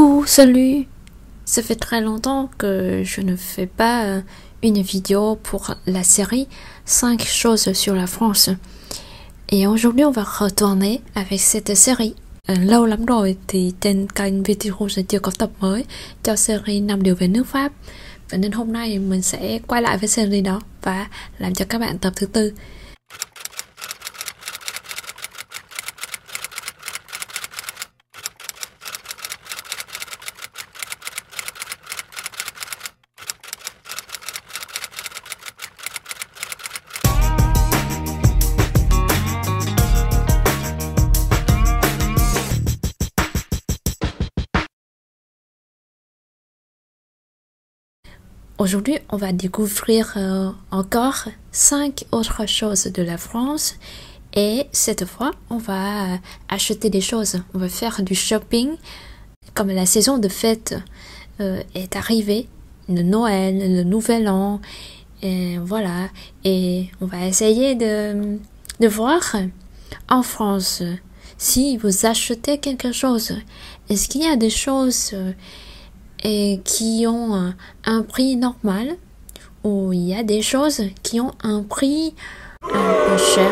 Coucou, salut Ça fait très longtemps que je ne fais pas euh, une vidéo pour la série 5 choses sur la France. Et aujourd'hui on va retourner avec cette série. À, lâu lắm rồi thì trên kênh video sẽ chưa có tập mới cho series 5 điều về nước Pháp. Và nên hôm nay mình sẽ quay lại với series đó và làm cho các bạn tập thứ tư. Aujourd'hui, on va découvrir euh, encore cinq autres choses de la France et cette fois, on va acheter des choses. On va faire du shopping. Comme la saison de fête euh, est arrivée, le Noël, le Nouvel An, et voilà. Et on va essayer de, de voir en France si vous achetez quelque chose. Est-ce qu'il y a des choses euh, et qui ont un, prix normal ou il y a des choses qui ont un prix un peu cher.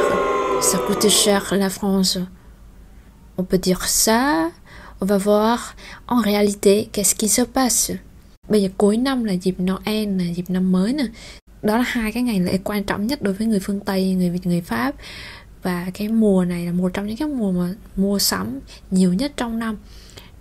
Ça coûte cher la France. On peut dire ça. On va voir en réalité qu'est-ce qui se passe. Bây giờ cuối năm là dịp Noel, là dịp năm mới nè. Đó là hai cái ngày lễ quan trọng nhất đối với người phương Tây, người Việt, người Pháp. Và cái mùa này là một trong những cái mùa mà mua sắm nhiều nhất trong năm.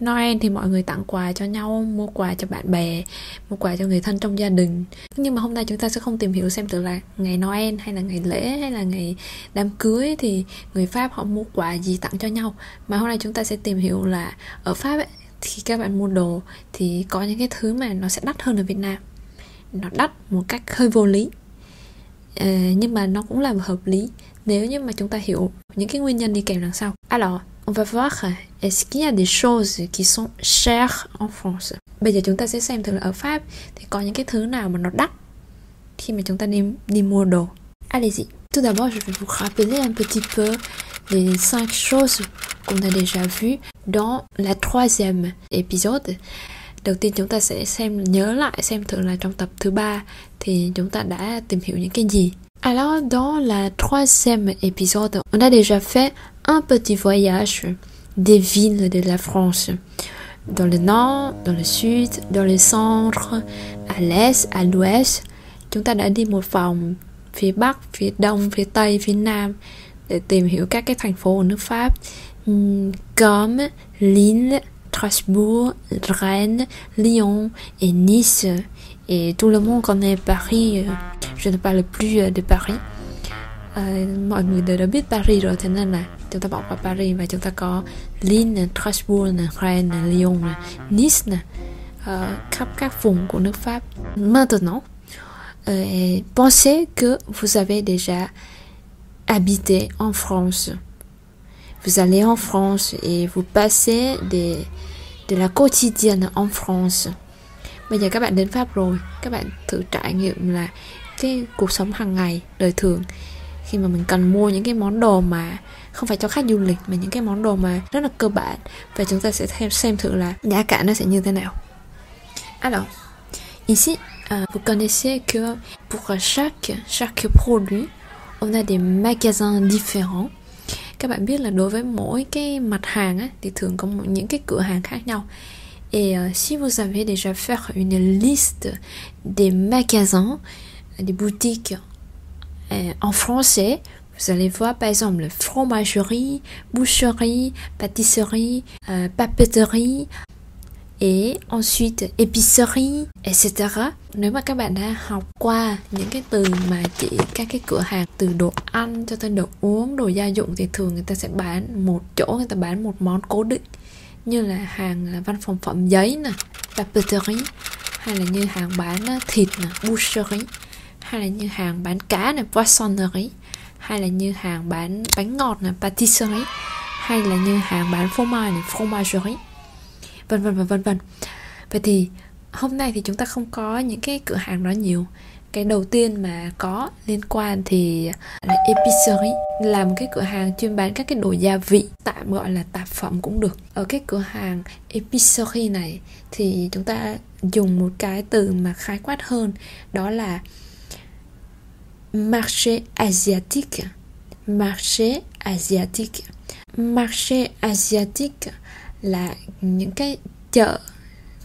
Noel thì mọi người tặng quà cho nhau, mua quà cho bạn bè, mua quà cho người thân trong gia đình. Nhưng mà hôm nay chúng ta sẽ không tìm hiểu xem từ là ngày Noel hay là ngày lễ hay là ngày đám cưới thì người Pháp họ mua quà gì tặng cho nhau. Mà hôm nay chúng ta sẽ tìm hiểu là ở Pháp ấy, thì các bạn mua đồ thì có những cái thứ mà nó sẽ đắt hơn ở Việt Nam. Nó đắt một cách hơi vô lý. Ờ, nhưng mà nó cũng là hợp lý nếu như mà chúng ta hiểu những cái nguyên nhân đi kèm đằng sau. Alors, on va voir est-ce qu'il y a des choses qui sont chères en France? Bây giờ chúng ta sẽ xem thử ở Pháp thì có những cái thứ nào mà nó đắt khi mà chúng ta đi đi mua đồ. Allez-y. Tout d'abord, je vais vous rappeler un petit peu les cinq choses qu'on a déjà vues dans la troisième épisode. Đầu tiên chúng ta sẽ xem nhớ lại xem thử là trong tập thứ ba thì chúng ta đã tìm hiểu những cái gì. Alors, dans la troisième épisode, on a déjà fait un petit voyage des villes de la France. Dans le nord, dans le sud, dans le centre, à l'est, à l'ouest. Chúng ta đã đi một vòng phía Bắc, phía Đông, phía Tây, phía Nam để comme Lille, Strasbourg, Rennes, Lyon et Nice. Et tout le monde connaît Paris. Je ne parle plus de Paris. Mọi người đều Paris rồi thế là chúng ta bỏ qua Paris và chúng ta có Lille, Strasbourg, Rennes, Lyon, Nice uh, khắp các vùng của nước Pháp. Maintenant, uh, pensez que vous avez déjà habité en France. Vous allez en France et vous passez des, de la quotidienne en France. Bây giờ các bạn đến Pháp rồi, các bạn thử trải nghiệm là cái cuộc sống hàng ngày, đời thường khi mà mình cần mua những cái món đồ mà không phải cho khách du lịch mà những cái món đồ mà rất là cơ bản và chúng ta sẽ thêm xem thử là giá cả nó sẽ như thế nào. Alors, ici, uh, vous connaissez que pour chaque chaque produit, on a des magasins différents. Các bạn biết là đối với mỗi cái mặt hàng á, thì thường có những cái cửa hàng khác nhau. Et euh, si vous avez déjà fait une liste des magasins, des boutiques euh, en français, vous allez voir par exemple fromagerie, boucherie, pâtisserie, euh, papeterie et ensuite épicerie, etc. Nếu mà các bạn đã học qua những cái từ mà chỉ các cái cửa hàng từ đồ ăn cho tới đồ uống, đồ gia dụng thì thường người ta sẽ bán một chỗ người ta bán một món cố định như là hàng là văn phòng phẩm giấy nè, papeterie hay là như hàng bán à, thịt nè, boucherie hay là như hàng bán cá nè, poissonnerie hay là như hàng bán bánh ngọt nè, pâtisserie hay là như hàng bán phô mai nè fromagerie vân vân và vân vân. Vậy thì hôm nay thì chúng ta không có những cái cửa hàng đó nhiều cái đầu tiên mà có liên quan thì là epicerie là một cái cửa hàng chuyên bán các cái đồ gia vị, tạm gọi là tạp phẩm cũng được. Ở cái cửa hàng epicerie này thì chúng ta dùng một cái từ mà khái quát hơn, đó là marché asiatique marché asiatique. Marché asiatique là những cái chợ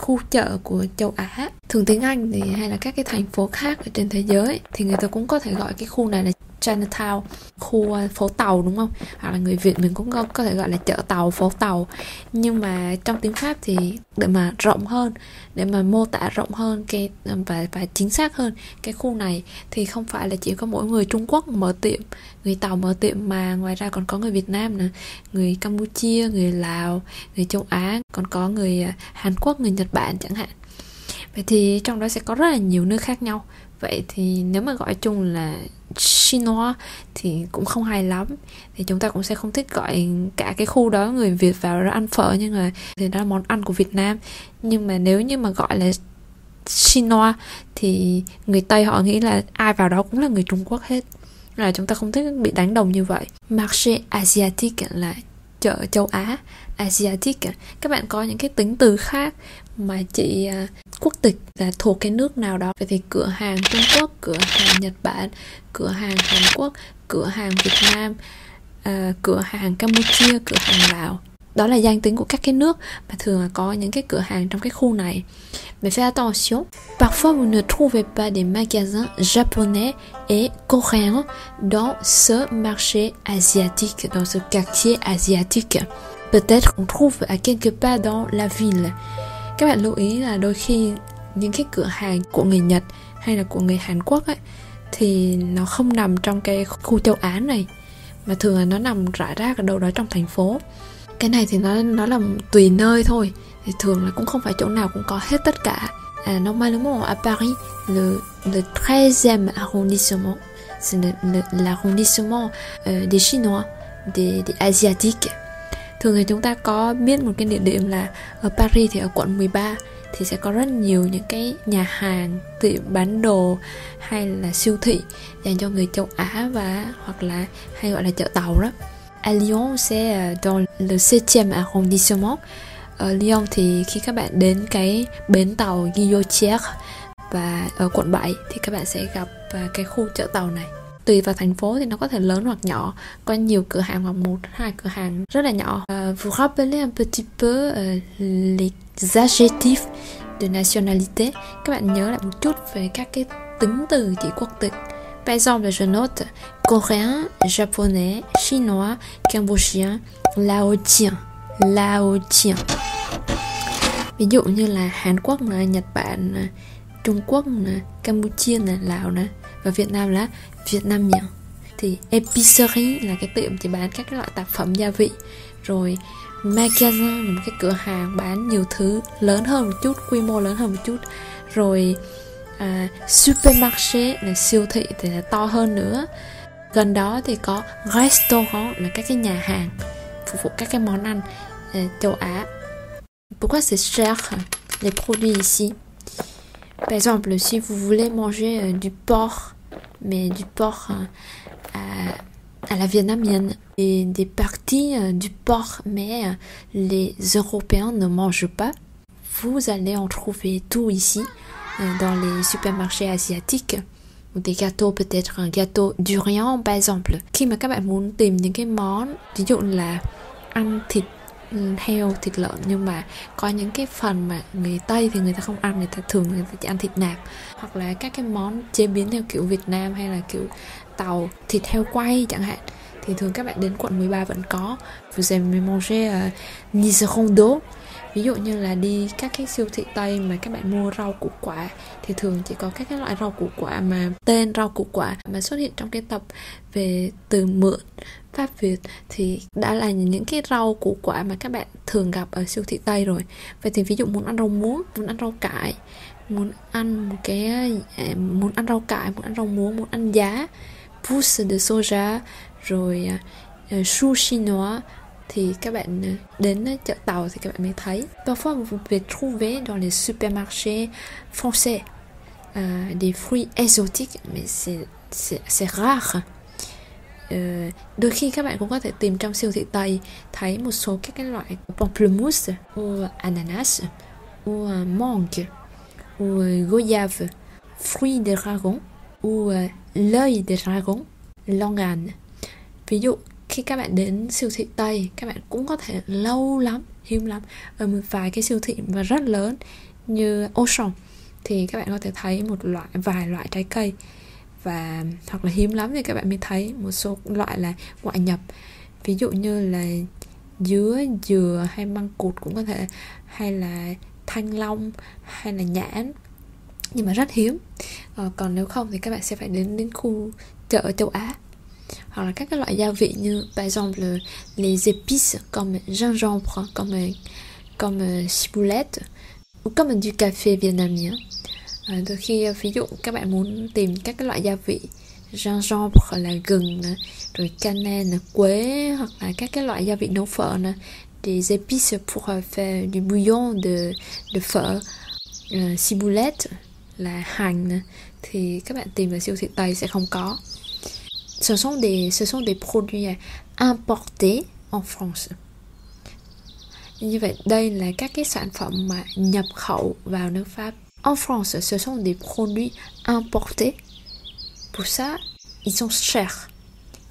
khu chợ của châu Á. Thường tiếng Anh thì hay là các cái thành phố khác ở trên thế giới, thì người ta cũng có thể gọi cái khu này là Chinatown khu ờ, phố tàu đúng không? Hoặc là người Việt mình cũng có, có thể gọi là chợ tàu phố tàu. Nhưng mà trong tiếng Pháp thì để mà rộng hơn để mà mô tả rộng hơn cái ờ, và và chính xác hơn cái khu này thì không phải là chỉ có mỗi người Trung Quốc mở tiệm người Tàu mở tiệm mà ngoài ra còn có người Việt Nam nữa. Người Campuchia người Lào người châu Á còn có người ờ, Hàn Quốc người Nhật Bản chẳng hạn. Vậy thì trong đó sẽ có rất là nhiều nước khác nhau. Vậy thì nếu mà gọi chung là chinois thì cũng không hay lắm. Thì chúng ta cũng sẽ không thích gọi cả cái khu đó người việt vào đó ăn phở nhưng mà thì đó là món ăn của việt nam. Nhưng mà nếu như mà gọi là chinois thì người tây họ nghĩ là ai vào đó cũng là người trung quốc hết. Là chúng ta không thích bị đánh đồng như vậy. Marché asiatique là chợ châu Á. Asiatic các bạn có những cái tính từ khác mà chị. uh, quốc tịch là thuộc cái nước nào đó vậy thì cửa hàng Trung Quốc cửa hàng Nhật Bản cửa hàng Hàn Quốc cửa hàng Việt Nam uh, cửa hàng Campuchia cửa hàng Lào đó là danh tính của các cái nước mà thường là có những cái cửa hàng trong cái khu này Mais faites attention, parfois vous ne trouvez pas des magasins japonais et coréens dans ce marché asiatique, dans ce quartier asiatique. Peut-être on trouve à quelque part dans la ville. Các bạn lưu ý là đôi khi những cái cửa hàng của người Nhật hay là của người Hàn Quốc ấy thì nó không nằm trong cái khu châu Á này mà thường là nó nằm rải rác ở đâu đó trong thành phố. Cái này thì nó nó là tùy nơi thôi thì thường là cũng không phải chỗ nào cũng có hết tất cả. À, normalement à, à Paris, le, le 13e arrondissement, c'est l'arrondissement euh, des Chinois, des, des Asiatiques thường thì chúng ta có biết một cái địa điểm là ở Paris thì ở quận 13 thì sẽ có rất nhiều những cái nhà hàng, tiệm bán đồ hay là siêu thị dành cho người châu Á và, hoặc là hay gọi là chợ tàu đó. À Lyon c'est dans le 7e arrondissement. Ở Lyon thì khi các bạn đến cái bến tàu Guillotière và ở quận 7 thì các bạn sẽ gặp à, cái khu chợ tàu này tùy vào thành phố thì nó có thể lớn hoặc nhỏ. Có nhiều cửa hàng hoặc một hai cửa hàng rất là nhỏ. Uh, vous rappelez un petit peu uh, les adjectifs de nationalité. Các bạn nhớ lại một chút về các cái tính từ chỉ quốc tịch. Par exemple, je note coréen, japonais, chinois, cambodgien, laotien, laotien. Ví dụ như là Hàn Quốc là Nhật Bản, Trung Quốc là Campuchia là Lào nè và Việt Nam là Việt Nam miệng thì epicerie là cái tiệm chỉ bán các loại tạp phẩm gia vị. Rồi magasin là một cái cửa hàng bán nhiều thứ lớn hơn một chút quy mô lớn hơn một chút. Rồi à, supermarché là siêu thị thì là to hơn nữa. Gần đó thì có restaurant là các cái nhà hàng phục vụ các cái món ăn à, châu Á. Pourquoi c'est cher les produits ici? Par exemple si vous voulez manger uh, du porc mais du porc à, à la vietnamienne. Et des parties euh, du porc, mais euh, les Européens ne mangent pas. Vous allez en trouver tout ici, euh, dans les supermarchés asiatiques. Ou des gâteaux, peut-être un gâteau durian par exemple. Ừ, heo thịt lợn. Nhưng mà có những cái phần mà người tây thì người ta không ăn người ta thường người ta chỉ ăn thịt nạc. Hoặc là các cái món chế biến theo kiểu việt nam hay là kiểu tàu thịt heo quay chẳng hạn thì thường các bạn đến quận 13 vẫn có. Vous aimez manger à, uh, niserondo ví dụ như là đi các cái siêu thị tây mà các bạn mua rau củ quả thì thường chỉ có các cái loại rau củ quả mà tên rau củ quả mà xuất hiện trong cái tập về từ mượn Pháp Việt. Thì đã là những cái rau củ quả mà các bạn thường gặp ở siêu thị Tây rồi. Vậy thì ví dụ muốn ăn rau muống, muốn ăn rau cải Muốn ăn một cái à, muốn ăn rau cải, muốn ăn rau muống, muốn ăn giá Pousse de soja Rồi à, à, uh, chou chinois thì các bạn đến chợ tàu thì các bạn mới thấy. Parfois vous pouvez trouver dans les supermarchés français euh, des fruits exotiques mais c'est rare uh, đôi khi các bạn cũng có thể tìm trong siêu thị Tây thấy một số các cái loại pamplemousse ou ananas ou mangue ou goyave fruit de dragon ou uh, l'œil de dragon longan ví dụ khi các bạn đến siêu thị Tây, các bạn cũng có thể lâu lắm, hiếm lắm, ở một vài cái siêu thị và rất lớn như Ocean thì các bạn có thể thấy một loại, vài loại trái cây và, hoặc là hiếm lắm thì các bạn mới thấy một số loại là ngoại nhập. Ví dụ như là dứa, dừa hay măng cụt cũng có thể, hay là thanh long, hay là nhãn, nhưng mà rất hiếm. Ờ, còn nếu không thì các bạn sẽ phải đến đến khu chợ châu Á hoặc là các cái loại gia vị như par exemple les épices comme gingembre comme comme ciboulette ou comme du café vietnamien à, đôi khi ví dụ các bạn muốn tìm các cái loại gia vị gingembre là gừng rồi cannelle quế hoặc là các cái loại gia vị nấu phở nè des épices pour euh, faire du bouillon de de phở uh, ciboulette là hành thì các bạn tìm ở siêu thị Tây sẽ không có. Ce sont des ce sont des produits importés en France. Như vậy đây là các cái sản phẩm mà nhập khẩu vào nước Pháp. En France, ce sont des produits importés. Pour ça, ils sont chers.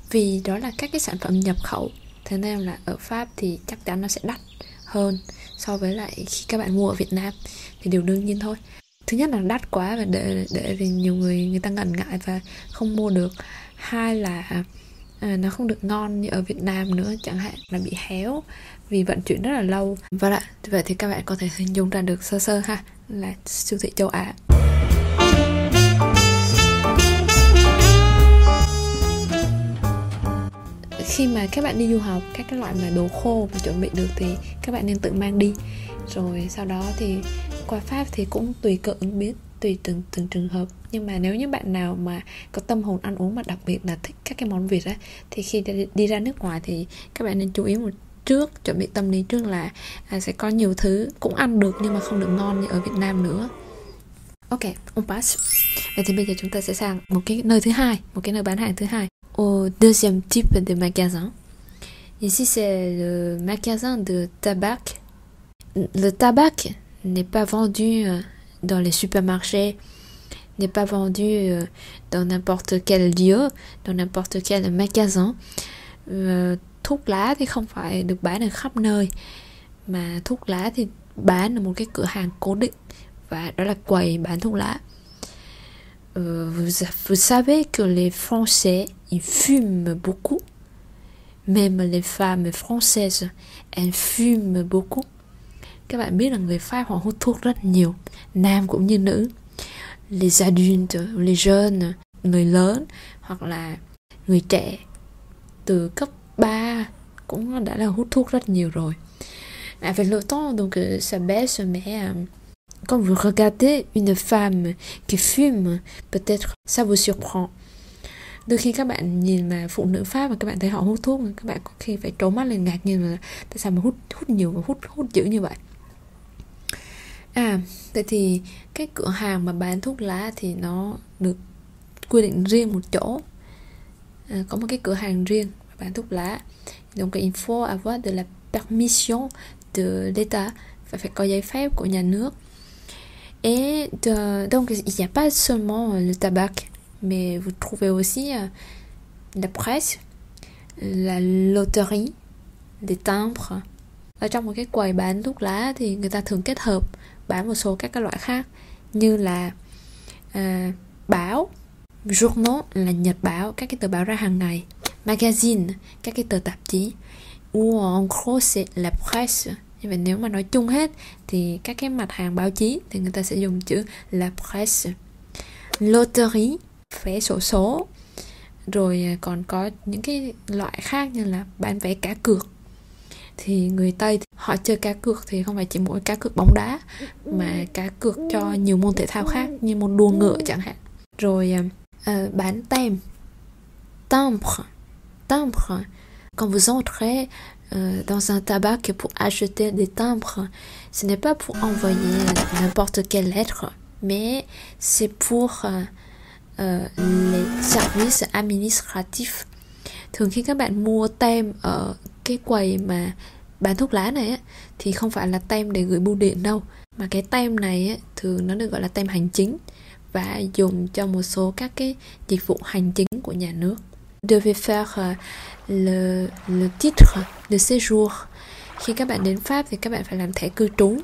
Vì đó là các cái sản phẩm nhập khẩu. Thế nên là ở Pháp thì chắc chắn nó sẽ đắt hơn so với lại khi các bạn mua ở Việt Nam thì điều đương nhiên thôi thứ nhất là đắt quá và để để thì nhiều người người ta ngần ngại và không mua được hai là à, nó không được ngon như ở Việt Nam nữa chẳng hạn là bị héo vì vận chuyển rất là lâu. Vâng Và lại vậy thì các bạn có thể hình dung ra được sơ sơ ha là siêu thị châu Á. Khi mà các bạn đi du học các cái loại mà đồ khô mà chuẩn bị được thì các bạn nên tự mang đi. Rồi sau đó thì qua pháp thì cũng tùy cơ ứng biến tùy từng từng trường hợp nhưng mà nếu như bạn nào mà có tâm hồn ăn uống mà đặc biệt là thích các cái món việt á thì khi đi, ra nước ngoài thì các bạn nên chú ý một trước chuẩn bị tâm lý trước là à, sẽ có nhiều thứ cũng ăn được nhưng mà không được ngon như ở Việt Nam nữa. Ok on pass vậy thì bây giờ chúng ta sẽ sang một cái nơi thứ hai một cái nơi bán hàng thứ hai. Au deuxième type de magasin. Ici c'est le magasin de tabac. Le tabac n'est pas vendu euh, dans les supermarchés, n'est pas vendu euh, dans n'importe quel lieu, dans n'importe quel magasin. Euh, thuốc lá thì không phải được bán ở khắp nơi mà thuốc lá thì bán ở một cái cửa hàng cố định và đó là quầy bán thuốc lá. Euh, vous, vous savez que les Français ils fument beaucoup, même les femmes françaises elles fument beaucoup. các bạn biết là người Pháp họ hút thuốc rất nhiều nam cũng như nữ les adultes, les jeunes, người lớn hoặc là người trẻ từ cấp 3 cũng đã là hút thuốc rất nhiều rồi. Avec le temps, donc ça baisse mais quand vous regardez une femme qui fume, peut-être ça vous surprend. Đôi khi các bạn nhìn mà phụ nữ pháp và các bạn thấy họ hút thuốc, các bạn có khi phải trố mắt lên ngạc nhiên là tại sao mà hút hút nhiều và hút hút dữ như vậy. À, vậy thì cái cửa hàng mà bán thuốc lá thì nó được quy định riêng một chỗ. À, có một cái cửa hàng riêng bán thuốc lá. Donc il faut avoir de la permission de l'État phải phải có giấy phép của nhà nước. Et de, donc il n'y a pas seulement euh, le tabac mais vous trouvez aussi euh, la presse la loterie des timbres. Ở trong một cái quầy bán thuốc lá thì người ta thường kết hợp bán một số các cái loại khác như là à, báo journal là nhật báo các cái tờ báo ra hàng ngày magazine các cái tờ tạp chí ou en gros c'est la presse. Như vậy nếu mà nói chung hết thì các cái mặt hàng báo chí thì người ta sẽ dùng chữ la presse. Lottery vé sổ số. Rồi còn có những cái loại khác như là bán vé cá cược thì người Tây họ chơi cá cược thì không phải chỉ mỗi cá cược bóng đá mà cá cược cho nhiều môn thể thao khác như môn đua ngựa chẳng hạn. Rồi uh, bán tem. Timbre timbre quand vous entrez euh, dans un tabac pour acheter des timbres ce n'est pas pour envoyer n'importe quelle lettre mais c'est pour uh, uh, les services administratifs. Thường khi các bạn mua tem ở cái quầy mà bán thuốc lá này á, thì không phải là tem để gửi bưu điện đâu mà cái tem này á, thường nó được gọi là tem hành chính và dùng cho một số các cái dịch vụ hành chính của nhà nước. Devez faire euh, le, le titre de séjour. Khi các bạn đến Pháp thì các bạn phải làm thẻ cư trú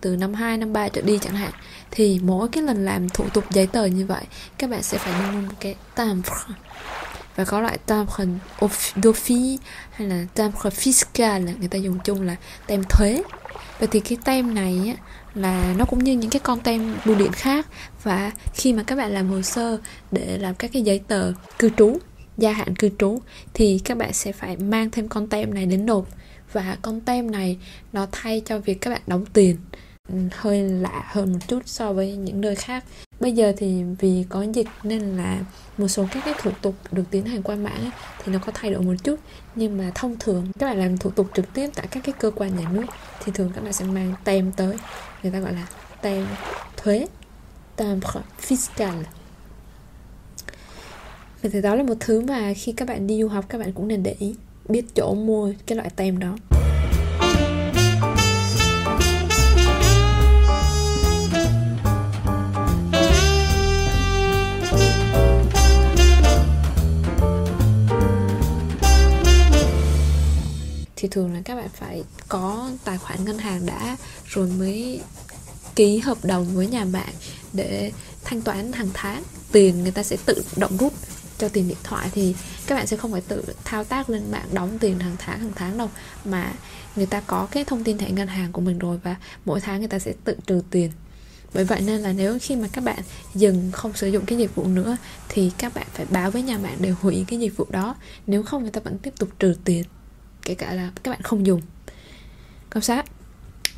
từ năm 2, năm 3 trở đi chẳng hạn. Thì mỗi cái lần làm thủ tục giấy tờ như vậy các bạn sẽ phải mua một cái timbre và có loại timbre d'office hay là timbre fiscal người ta dùng chung là tem thuế. Vậy thì cái tem này á, là nó cũng như những cái con tem bưu điện khác. Và khi mà các bạn làm hồ sơ để làm các cái giấy tờ cư trú gia hạn cư trú thì các bạn sẽ phải mang thêm con tem này đến nộp. Và con tem này nó thay cho việc các bạn đóng tiền hơi lạ hơn một chút so với những nơi khác. Bây giờ thì vì có dịch nên là một số các cái thủ tục được tiến hành qua mạng ấy, thì nó có thay đổi một chút. Nhưng mà thông thường các bạn làm thủ tục trực tiếp tại các cái cơ quan nhà nước thì thường các bạn sẽ mang tem tới. Người ta gọi là tem thuế tem fiscal. Vậy thì đó là một thứ mà khi các bạn đi du học các bạn cũng nên để ý biết chỗ mua cái loại tem đó. Thì thường là các bạn phải có tài khoản ngân hàng đã rồi mới ký hợp đồng với nhà mạng để thanh toán hàng tháng. Tiền người ta sẽ tự động rút cho tiền điện thoại thì các bạn sẽ không phải tự thao tác lên mạng đóng tiền hàng tháng hàng tháng đâu, mà người ta có cái thông tin thẻ ngân hàng của mình rồi và mỗi tháng người ta sẽ tự trừ tiền. Bởi vậy nên là nếu khi mà các bạn dừng không sử dụng cái dịch vụ nữa thì các bạn phải báo với nhà mạng để hủy cái dịch vụ đó. Nếu không, người ta vẫn tiếp tục trừ tiền kể cả là các bạn không dùng. Công sát.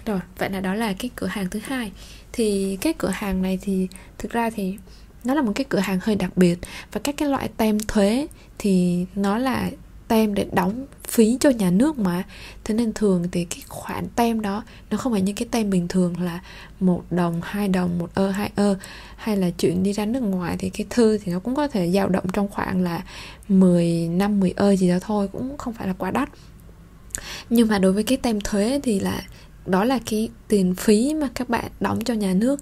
Rồi, vậy là đó là cái cửa hàng thứ hai. Thì cái cửa hàng này thì thực ra thì nó là một cái cửa hàng hơi đặc biệt. Và các cái loại tem thuế thì nó là tem để đóng phí cho nhà nước mà. Thế nên thường thì cái khoản tem đó nó không phải như cái tem bình thường là một đồng, hai đồng, một ơ, hai ơ. Hay là chuyện đi ra nước ngoài thì cái thư thì nó cũng có thể dao động trong khoảng là 10 năm 10 ơ gì đó thôi, cũng không phải là quá đắt nhưng mà đối với cái tem thuế thì là, đó là cái tiền phí mà các bạn đóng cho nhà nước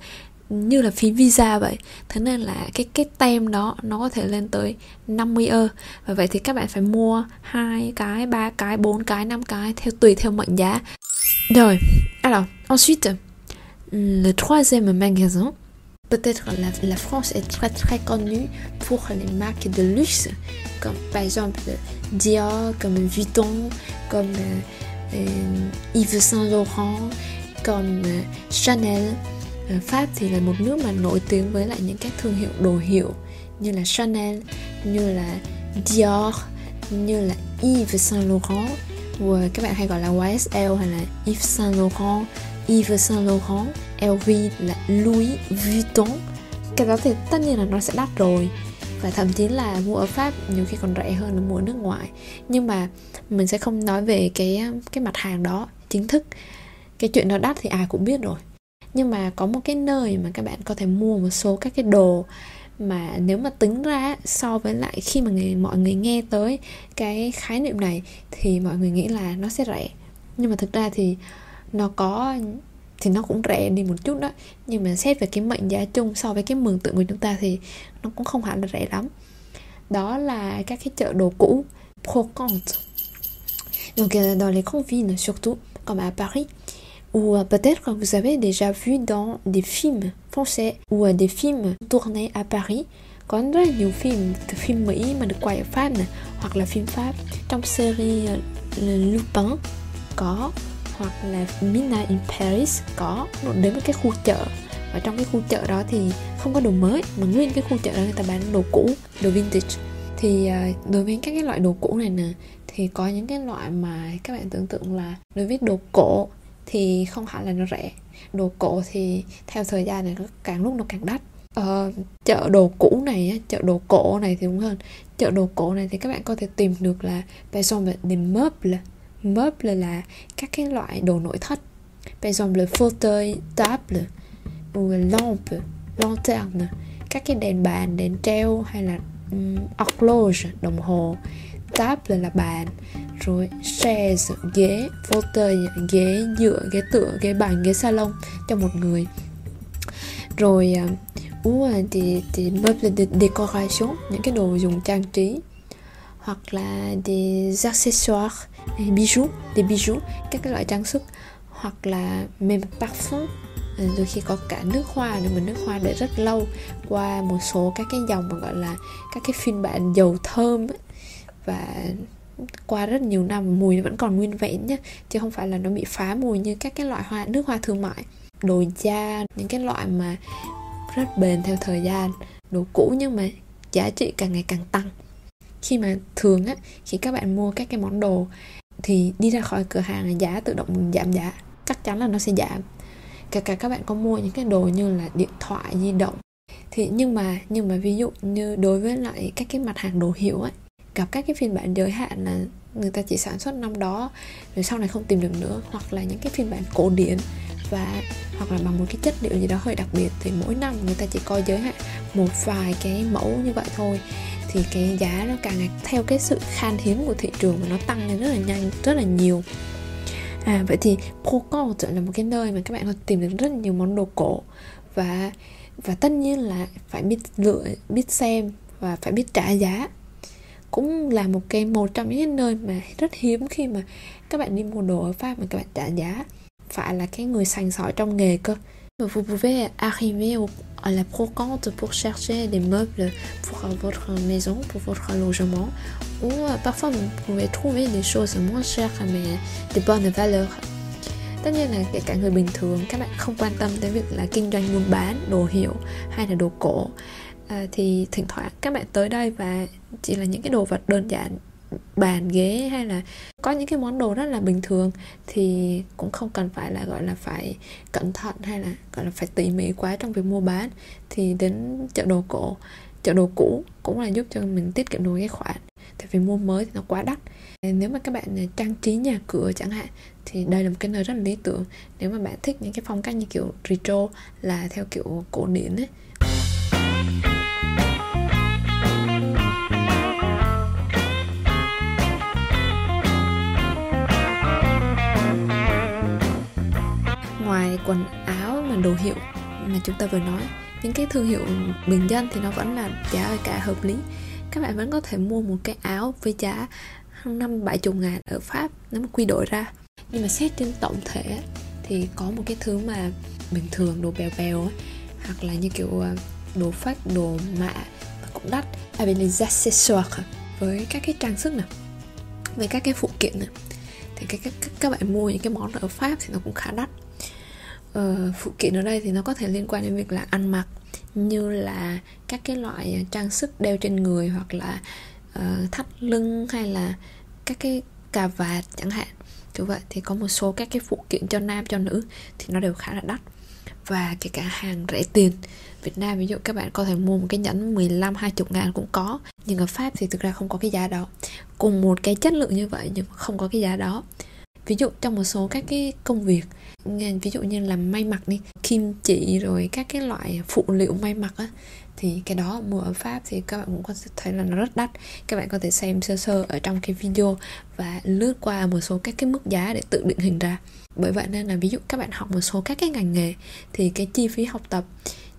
như là phí visa vậy. Thế nên là cái cái tem đó nó có thể lên tới 50 ơ. Và vậy thì các bạn phải mua hai cái, ba cái, bốn cái, năm cái theo, tùy theo mệnh giá. Rồi, alors, ensuite, le troisième magasin. Peut-être la, la France est très très connue pour les marques de luxe comme par exemple Dior comme Vuitton comme euh, Yves Saint Laurent comme euh, Chanel. Pháp thì là một nước mà nổi tiếng với lại những các thương hiệu đồ hiệu như là Chanel, như là Dior, như là Yves Saint Laurent và các bạn hay gọi là YSL hay là Yves Saint Laurent, Yves Saint Laurent, LV là Louis Vuitton. Cái đó thì tất nhiên là nó sẽ đắt rồi. Và thậm chí là mua ở Pháp nhiều khi còn rẻ hơn là mua ở nước ngoài. Nhưng mà mình sẽ không nói về cái cái mặt hàng đó chính thức. Cái chuyện nó đắt thì ai cũng biết rồi. Nhưng mà có một cái nơi mà các bạn có thể mua một số các cái đồ mà nếu mà tính ra so với lại khi mà người, mọi người nghe tới cái khái niệm này thì mọi người nghĩ là nó sẽ rẻ. Nhưng mà thực ra thì nó có thì nó cũng rẻ đi một chút đó. Nhưng mà xét về cái mệnh giá chung so với cái mường tượng của chúng ta thì nó cũng không hẳn là rẻ lắm. Đó là các cái chợ đồ cũ brocante donc euh, dans les confines surtout, comme à Paris, ou euh, peut-être que vous avez déjà vu dans des films français ou euh, des films tournés à Paris có rất là nhiều phim, từ phim Mỹ mà được quay ở Pháp này hoặc là phim Pháp. Trong series Lupin, có hoặc là Midnight in Paris có đến với cái khu chợ. Và trong cái khu chợ đó thì không có đồ mới mà nguyên cái khu chợ đó người ta bán đồ cũ đồ vintage. Thì à, đối với các cái loại đồ cũ này nè thì có những cái loại mà các bạn tưởng tượng là đối với đồ cổ thì không hẳn là nó rẻ. Đồ cổ thì theo thời gian này nó càng lúc nó càng đắt. Ờ, chợ đồ cũ này chợ đồ cổ này thì đúng hơn. Chợ đồ cổ này thì các bạn có thể tìm được là par exemple des meubles meuble là các cái loại đồ nội thất. Par exemple fauteuil table ou lampe lanterne. Các cái đèn bàn đèn treo hay là um, horloge đồng hồ. Table là bàn. Rồi chaise ghế fauteuil ghế dựa ghế tựa ghế bàn ghế salon cho một người. Rồi uh, thì thì meuble de décoration những cái đồ dùng trang trí hoặc là des accessoires, des bijoux des bijoux, các cái loại trang sức, hoặc là même parfum. Ừ, đôi khi có cả nước hoa nữa mà nước hoa để rất lâu qua một số các cái dòng mà gọi là các cái phiên bản dầu thơm ấy. và qua rất nhiều năm, mùi vẫn còn nguyên vẹn nhé chứ không phải là nó bị phá mùi như các cái loại hoa, nước hoa thương mại. Đồ da, những cái loại mà rất bền theo thời gian, đồ cũ nhưng mà giá trị càng ngày càng tăng khi mà thường á, khi các bạn mua các cái món đồ thì đi ra khỏi cửa hàng giá tự động giảm giá, chắc chắn là nó sẽ giảm. Kể cả các bạn có mua những cái đồ như là điện thoại di động, thì nhưng mà nhưng mà ví dụ như đối với lại các cái mặt hàng đồ hiệu ấy gặp các cái phiên bản giới hạn là người ta chỉ sản xuất năm đó, rồi sau này không tìm được nữa, hoặc là những cái phiên bản cổ điển và, hoặc là bằng một cái chất liệu gì đó hơi đặc biệt thì mỗi năm người ta chỉ coi giới hạn một vài cái mẫu như vậy thôi thì cái giá nó càng ngày, theo cái sự khan hiếm của thị trường mà nó tăng lên rất là nhanh, rất là nhiều. À vậy thì Procote là một cái nơi mà các bạn có tìm được rất nhiều món đồ cổ. Và và tất nhiên là phải biết lựa, biết xem và phải biết trả giá. Cũng là một cái, một trong những cái nơi mà rất hiếm khi mà các bạn đi mua đồ ở Pháp mà các bạn trả giá. Phải là cái người sành sỏi trong nghề cơ vous pouvez arriver au, à la brocante pour chercher des meubles pour votre maison, pour votre logement, ou euh, parfois vous pouvez trouver des choses moins chères mais de bonne valeur. Tất nhiên là kể cả người bình thường các bạn không quan tâm tới việc là kinh doanh buôn bán đồ hiệu hay là đồ cổ à, thì thỉnh thoảng các bạn tới đây và chỉ là những cái đồ vật đơn giản bàn ghế hay là có những cái món đồ rất là bình thường thì cũng không cần phải là, gọi là, phải cẩn thận hay là, gọi là, phải tỉ mỉ quá trong việc mua bán. Thì đến chợ đồ cổ, chợ đồ cũ cũng là giúp cho mình tiết kiệm được cái khoản. Tại vì mua mới thì nó quá đắt. Nếu mà các bạn à, trang trí nhà cửa chẳng hạn thì đây là một cái nơi rất là lý tưởng. Nếu mà bạn thích những cái phong cách như kiểu retro là theo kiểu cổ điển ấy ngoài quần áo mà đồ hiệu mà chúng ta vừa nói. Những cái thương hiệu bình dân thì nó vẫn là giá ở cả hợp lý. Các bạn vẫn có thể mua một cái áo với giá năm bảy chục ngàn ở Pháp nếu mà quy đổi ra. Nhưng mà xét trên tổng thể thì có một cái thứ mà bình thường đồ bèo bèo ấy, hoặc là như kiểu à, đồ phách đồ mạ và cũng đắt. À, Avec les accessoires với các cái trang sức này với các cái phụ kiện này thì các, các, các bạn mua những cái món ở Pháp thì nó cũng khá đắt uh, phụ kiện ở đây thì nó có thể liên quan đến việc là ăn mặc như là các cái loại trang sức đeo trên người hoặc là uh, thắt lưng hay là các cái cà vạt chẳng hạn. Như vậy thì có một số các cái phụ kiện cho nam cho nữ thì nó đều khá là đắt. Và kể cả hàng rẻ tiền Việt Nam ví dụ các bạn có thể mua một cái nhẫn 15 20 ngàn cũng có nhưng ở Pháp thì thực ra không có cái giá đó. Cùng một cái chất lượng như vậy nhưng không có cái giá đó. Ví dụ trong một số các cái công việc ví dụ như là may mặc đi, kim chỉ rồi các cái loại phụ liệu may mặc á, thì cái đó mua ở Pháp thì các bạn cũng có thể thấy là nó rất đắt. Các bạn có thể xem sơ sơ ở trong cái video và lướt qua một số các cái mức giá để tự định hình ra. Bởi vậy nên là ví dụ các bạn học một số các cái ngành nghề thì cái chi phí học tập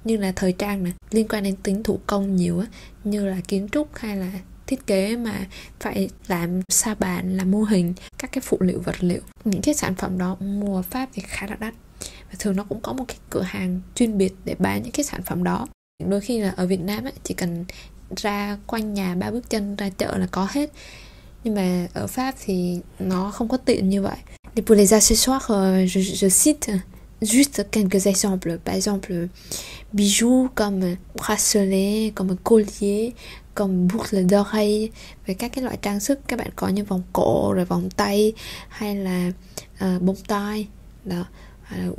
như là thời trang này liên quan đến tính thủ công nhiều á, như là kiến trúc hay là thiết kế mà phải làm sa bàn làm mô hình các cái phụ liệu vật liệu những cái sản phẩm đó mua pháp thì khá là đắt và thường nó cũng có một cái cửa hàng chuyên biệt để bán những cái sản phẩm đó đôi khi là ở Việt Nam ấy, chỉ cần ra quanh nhà ba bước chân ra chợ là có hết nhưng mà ở Pháp thì nó không có tiện như vậy. Et pour les accessoires, euh, je, je cite juste quelques exemples. Par exemple, bijoux comme bracelet, comme collier, comme boucle d'oreille về các cái loại trang sức các bạn có như vòng cổ rồi vòng tay hay là uh, bông tai đó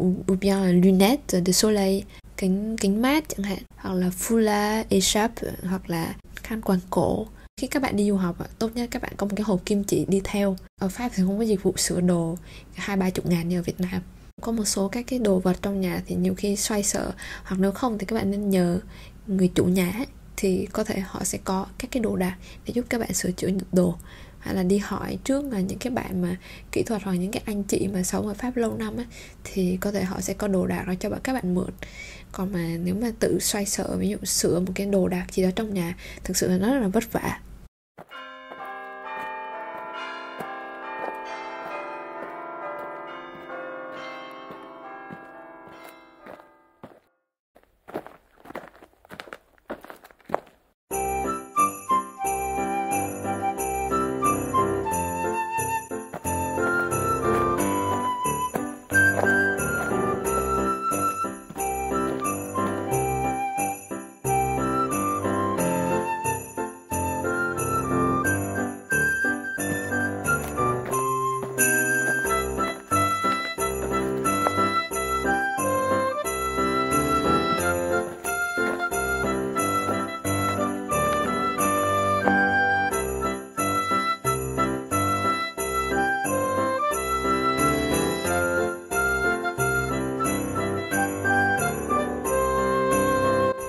ou, bien là lunettes de soleil kính kính mát chẳng hạn hoặc là foulard écharpe hoặc là khăn quàng cổ. Khi các bạn đi du học tốt nhất các bạn có một cái hộp kim chỉ đi theo. Ở pháp thì không có dịch vụ sửa đồ hai ba chục ngàn như ở việt nam. Có một số các cái đồ vật trong nhà thì nhiều khi xoay sở hoặc nếu không thì các bạn nên nhờ người chủ nhà ấy, thì có thể họ sẽ có các cái đồ đạc để giúp các bạn sửa chữa đồ hay là đi hỏi trước là những cái bạn mà kỹ thuật hoặc những cái anh chị mà sống ở Pháp lâu năm ấy, thì có thể họ sẽ có đồ đạc đó cho các bạn mượn. Còn mà nếu mà tự xoay sở ví dụ sửa một cái đồ đạc gì đó trong nhà thực sự là nó rất là vất vả.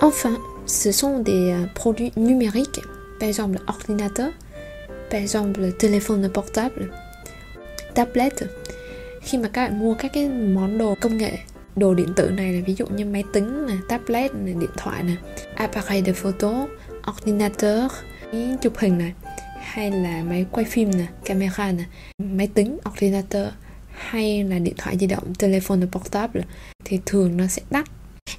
Enfin, ce sont des euh, produits numériques, par exemple ordinateur, par exemple téléphone portable, tablet. Khi mà các bạn mua các cái món đồ công nghệ, đồ điện tử này là ví dụ như máy tính, này, tablet, này, điện thoại này, appareil de photo, ordinateur, chụp hình này, hay là máy quay phim này, camera này, máy tính, ordinateur hay là điện thoại di động, telephone portable thì thường nó sẽ đắt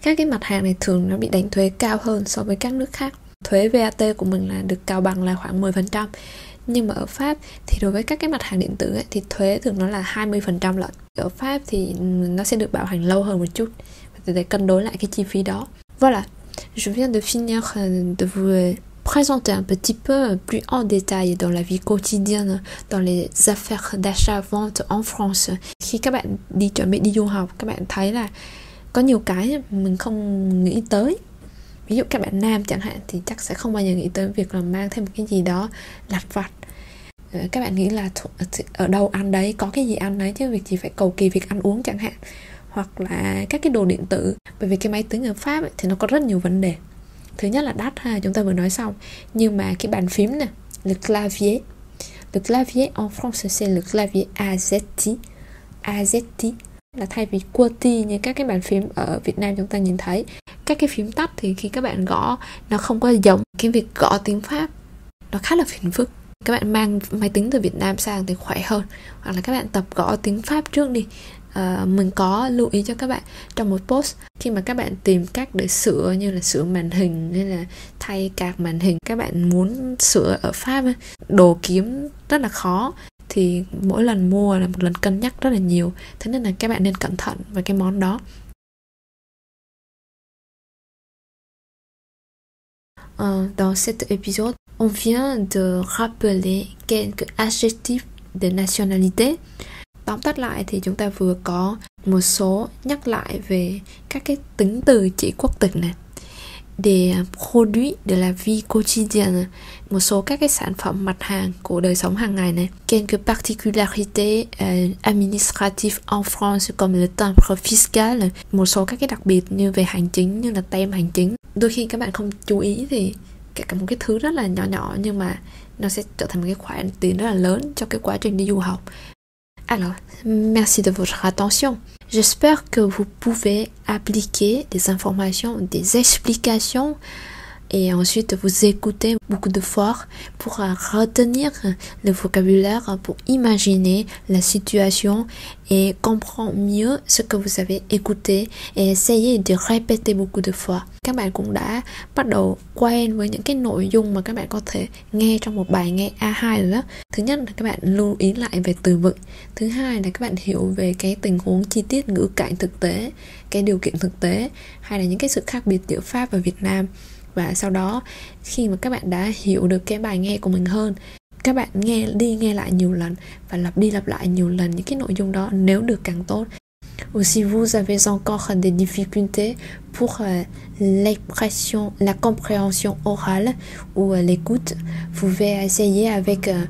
các cái mặt hàng này thường nó bị đánh thuế cao hơn so với các nước khác. Thuế VAT của mình là được cao bằng là khoảng 10% nhưng mà ở Pháp thì đối với các cái mặt hàng điện tử ấy, thì thuế thường nó là 20% lận. Ở Pháp thì nó sẽ được bảo hành lâu hơn một chút để cân đối lại cái chi phí đó. Voilà. Je viens de finir euh, de vous euh, présenter un petit peu euh, plus en détail dans la vie quotidienne, dans les affaires d'achat-vente en France. Khi các bạn đi chuẩn bị đi du học, các bạn thấy là có nhiều cái mình không nghĩ tới. Ví dụ các bạn nam chẳng hạn thì chắc sẽ không bao giờ nghĩ tới việc là mang thêm một cái gì đó lặt vặt. Ờ, các bạn nghĩ là ờ, ở đâu ăn đấy có cái gì ăn đấy chứ việc gì phải cầu kỳ việc ăn uống chẳng hạn. Hoặc là các cái đồ điện tử bởi vì cái máy tính ở pháp ấy, thì nó có rất nhiều vấn đề. Thứ nhất là đắt ha chúng ta vừa nói xong. Nhưng mà cái bàn phím nè le clavier. Le clavier en français c'est le clavier azetti azetti là thay vì QWERTY như các cái bàn phím ở Việt Nam chúng ta nhìn thấy. Các cái phím tắt thì khi các bạn gõ nó không có giống. Cái việc gõ tiếng Pháp nó khá là phiền phức. Các bạn mang máy tính từ Việt Nam sang thì khỏe hơn. Hoặc là các bạn tập gõ tiếng Pháp trước đi. À, mình có lưu ý cho các bạn trong một post khi mà các bạn tìm cách để sửa như là sửa màn hình hay là thay cạc màn hình các bạn muốn sửa ở Pháp đồ kiếm rất là khó thì mỗi lần mua là một lần cân nhắc rất là nhiều. Thế nên là các bạn nên cẩn thận với cái món đó. Euh, dans cet épisode, on vient de rappeler quelques adjectifs de nationalité. Tóm tắt lại thì chúng ta vừa có một số nhắc lại về các cái tính từ chỉ quốc tịch này để produit de la vie quotidienne. Một số các cái sản phẩm mặt hàng của đời sống hàng ngày này. Quelques particularités euh, administratives en France comme le timbre fiscal. Một số các cái đặc biệt như về hành chính như là tem hành chính. Đôi khi các bạn không chú ý thì cả một cái thứ rất là nhỏ nhỏ nhưng mà nó sẽ trở thành một cái khoản tiền rất là lớn cho cái quá trình đi du học. Alors, merci de votre attention. J'espère que vous pouvez appliquer des informations, des explications et ensuite vous écoutez beaucoup de fois pour euh, retenir le vocabulaire, pour imaginer la situation et comprendre mieux ce que vous avez écouté et essayer de répéter beaucoup de fois. Các bạn cũng đã bắt đầu quen với những cái nội dung mà các bạn có thể nghe trong một bài nghe A2 rồi đó. Thứ nhất là các bạn lưu ý lại về từ vựng. Thứ hai là các bạn hiểu về cái tình huống chi tiết ngữ cảnh thực tế, cái điều kiện thực tế hay là những cái sự khác biệt giữa Pháp và Việt Nam và sau đó khi mà các bạn đã hiểu được cái bài nghe của mình hơn các bạn nghe đi nghe lại nhiều lần và lặp đi lặp lại nhiều lần những cái nội dung đó nếu được càng tốt. Aussi, si vous avez encore des difficultés pour euh, l'expression, la compréhension orale ou euh, l'écoute, vous pouvez essayer avec euh,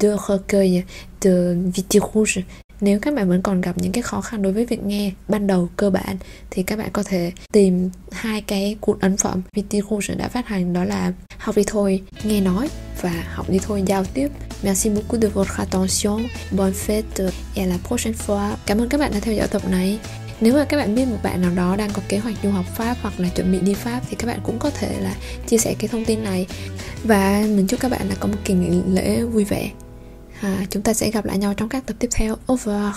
deux recueils de Viti Rouge nếu các bạn vẫn còn gặp những cái khó khăn đối với việc nghe ban đầu cơ bản, thì các bạn có thể tìm hai cái cuốn ấn phẩm VT Rouge đã phát hành, đó là học đi thôi, nghe nói và học đi thôi, giao tiếp Merci beaucoup de votre attention. Bonne fête et à la prochaine fois. Cảm ơn các bạn đã theo dõi tập này. Nếu mà các bạn biết một bạn nào đó đang có kế hoạch du học Pháp hoặc là chuẩn bị đi Pháp, thì các bạn cũng có thể là chia sẻ cái thông tin này và mình chúc các bạn là có một kỳ nghỉ lễ vui vẻ. À, chúng ta sẽ gặp lại nhau trong các tập tiếp theo. Over.